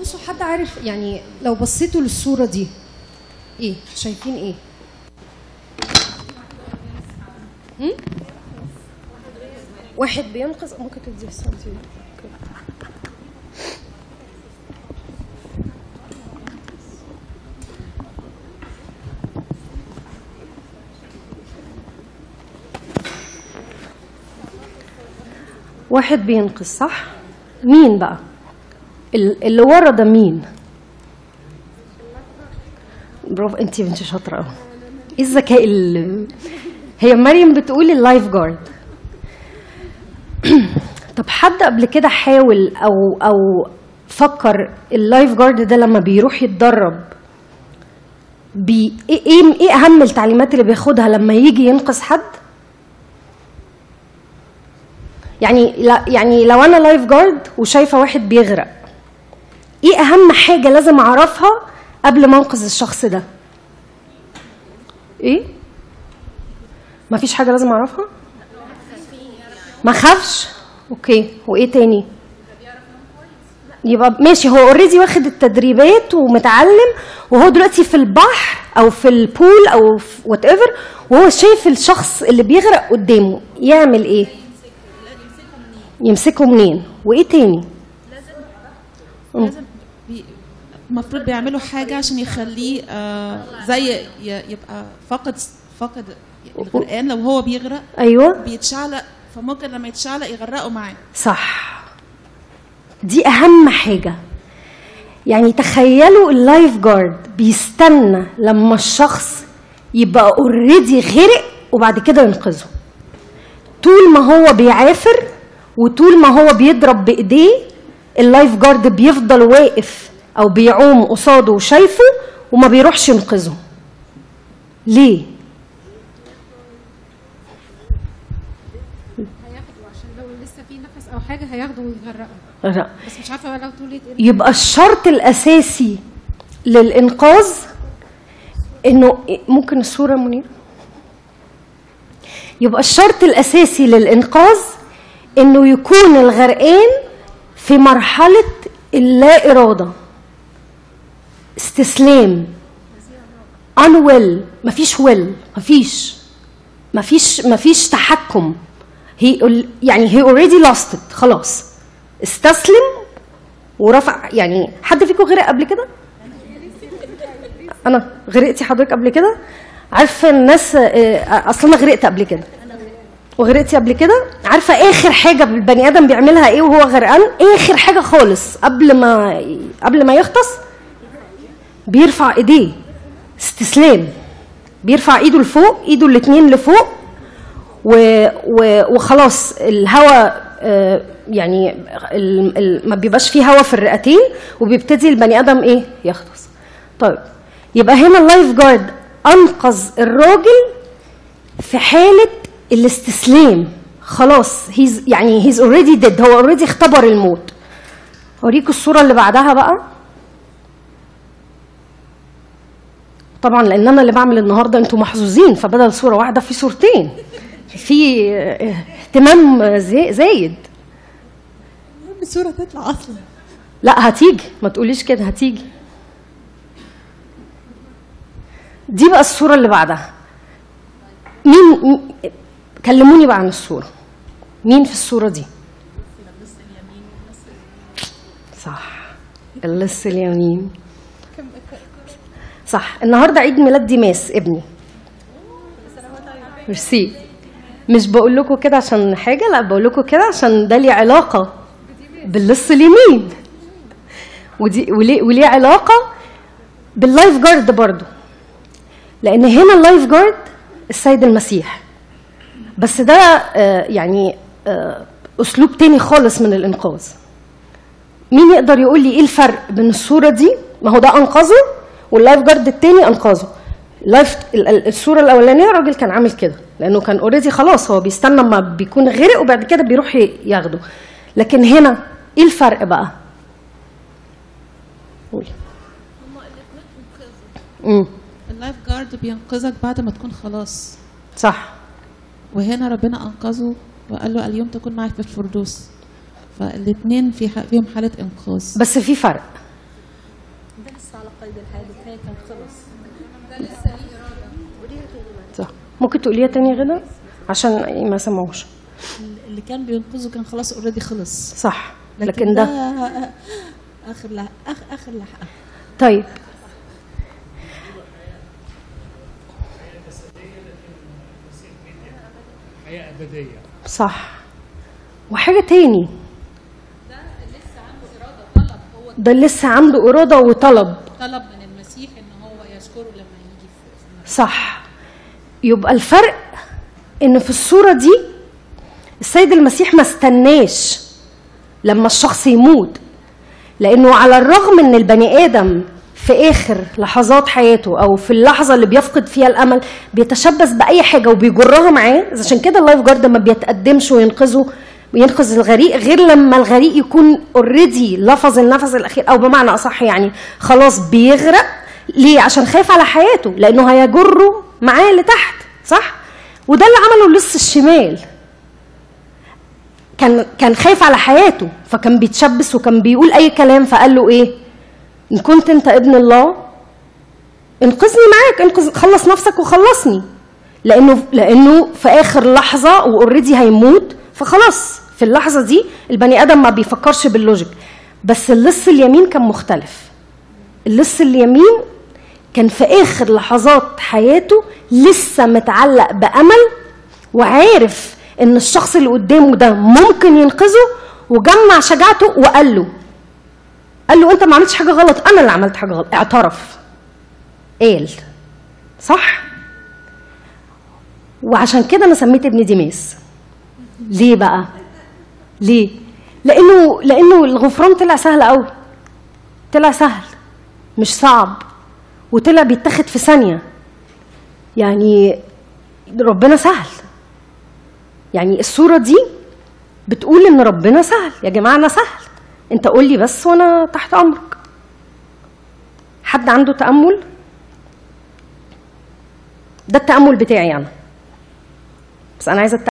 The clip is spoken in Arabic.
بصوا حد عارف يعني لو بصيتوا للصورة دي إيه؟ شايفين إيه؟ واحد بينقذ ممكن تدي السنتي واحد بينقذ صح؟ مين بقى؟ اللي ورا ده مين؟ برافو انت بنت شاطرة قوي إيه الذكاء هي مريم بتقول ال lifeguard طب حد قبل كده حاول أو أو فكر ال lifeguard ده لما بيروح يتدرب بي إيه إيه إيه أهم التعليمات اللي بياخدها لما يجي ينقذ حد؟ يعني لا يعني لو أنا lifeguard وشايفة واحد بيغرق إيه اهم حاجة لازم اعرفها قبل ما انقذ الشخص ده؟ إيه؟ مفيش حاجة لازم اعرفها؟ ما خافش؟ okay وايه تاني؟ يبقى ماشي هو already واخد التدريبات ومتعلم وهو دلوقتي في البحر أو في ال pool أو whatever وهو شايف الشخص اللي بيغرق قدامه يعمل إيه؟ يمسكه منين؟ وايه تاني؟ لازم بي- المفروض بيعملوا حاجة عشان يخليه آه زي يبقى فقد فقد الغرقان لو هو بيغرق أيوه. بيتشعلق فممكن لما يتشعلق يغرقوا معاه. صح. دي أهم حاجة. يعني تخيلوا ال lifeguard بيستنى لما الشخص يبقى already غرق وبعد كده ينقذه. طول ما هو بيعافر وطول ما هو بيضرب بإيديه ال lifeguard بيفضل واقف أو بيعوم قصاده وشايفه وما بيروحش ينقذه. ليه؟ هياخدوا عشان لو لسه في نفس أو حاجة هياخدوا ويغرقوا لا. بس مش عارفة لو too late إيه يبقى الشرط الأساسي للإنقاذ إنه ممكن الصورة منير؟ يبقى الشرط الأساسي للإنقاذ إنه يكون الغرقان في مرحلة اللا إرادة. استسلام unwill. مفيش will. مفيش. مفيش مفيش تحكم. هي يعني هي lost it. خلاص. استسلم ورفع يعني حد فيكم غرق قبل كده؟ أنا غرقتي حضرتك قبل كده؟ عارفة الناس آه، أصل أنا غرقت قبل كده. وغرقتي قبل كده؟ عارفة آخر حاجة البني آدم بيعملها إيه وهو غرقان؟ آخر حاجة خالص قبل ما قبل ما يغطس؟ بيرفع ايديه. استسلام. بيرفع ايده لفوق ايده الاتنين لفوق و... و... وخلاص الهواء آه، يعني. ما بيبقاش فيه هواء في الرئتين وبيبتدي البني آدم إيه؟ يغطس. طيب يبقى هنا ال lifeguard أنقذ الراجل في حالة الاستسلام. خلاص he's يعني he's already dead هو already اختبر الموت. اوريكم الصورة اللي بعدها بقى. طبعا لأن أنا اللي بعمل النهارده أنتوا محظوظين فبدل صورة واحدة في صورتين. في آه، اهتمام زي- زايد. الصورة تطلع أصلا. لا هتيجي. ما تقوليش كده هتيجي. دي بقى الصورة اللي بعدها. مين م- كلموني بقى عن الصورة. مين في الصورة دي؟ صح. اللص اليمين. صح. النهارده عيد ميلاد ديماس ابني. ميرسي مش بقول لكم كده عشان حاجة لا بقول لكم كده عشان ده ليه علاقة باللص اليمين. ودي وليه وليه علاقة بال life guard برضو لأن هنا ال life guard السيد المسيح. بس ده آه، يعني آه، أسلوب تاني خالص من الإنقاذ. مين يقدر يقول لي إيه الفرق بين الصورة دي؟ ما هو ده أنقذه. وال life guard التاني انقذه ال- الصورة الأولانية الراجل كان عامل كده لأنه كان already خلاص هو بيستنى أما بيكون غرق وبعد كده بيروح ياخده. لكن هنا إيه الفرق بقى؟ قولي امم ال life guard بينقذك بعد ما تكون خلاص. صح. وهنا ربنا أنقذه وقال له اليوم تكون معي في الفردوس. فالاثنين في فيهم حالة إنقاذ. بس في فرق. السيد الحادث هي كان خلص. صح. ممكن تقوليها تاني غدا عشان ما سمعوش. اللي كان بينقذه كان خلاص اوريدي خلص. صح. لكن ده آخر لح... آخ... آخر لحقه طيب. حياة أبدية. صح. وحاجة تاني. ده لسه عنده إرادة وطلب. طلب من المسيح إن هو يذكره لما يجي في صح. يبقى الفرق إن في الصورة دي السيد المسيح ما استناش لما الشخص يموت لأنه على الرغم إن البني آدم في آخر لحظات حياته أو في اللحظة اللي بيفقد فيها الأمل بيتشبث بأي حاجة وبيجرها معاه عشان كده ال life guard ما بيتقدمش وينقذه وينقذ الغريق غير لما الغريق يكون already لفظ النفس الأخير أو بمعنى أصح يعني خلاص بيغرق. ليه؟ عشان خايف على حياته لأنه هيجره معاه لتحت صح؟ وده اللي عمله لص الشمال. كان كان خايف على حياته فكان بيتشبث وكان بيقول أي كلام فقال له إيه؟ إن كنت أنت ابن الله انقذني معاك انقذ خلص نفسك وخلصني. لأنه لأنه في آخر لحظة و already هيموت فخلاص. في اللحظة دي البني آدم ما بيفكرش بال logic. بس اللص اليمين كان مختلف. اللص اليمين كان في آخر لحظات حياته لسه متعلق بأمل وعارف إن الشخص اللي قدامه ده ممكن ينقذه وجمع شجاعته وقال له. قال له أنت ما عملتش حاجة غلط أنا اللي عملت حاجة غلط. اعترف. قال. صح؟ وعشان كده أنا سميت ابني ديماس ليه بقى؟ ليه؟ لأنه لأنه الغفران طلع سهل قوي طلع سهل مش صعب. وطلع بيتاخد في ثانية. يعني ربنا سهل. يعني الصورة دي بتقول إن ربنا سهل. يا جماعة أنا سهل. أنت قول لي بس وأنا تحت أمرك. حد عنده تأمل؟ ده التأمل بتاعي أنا. بس أنا عايزة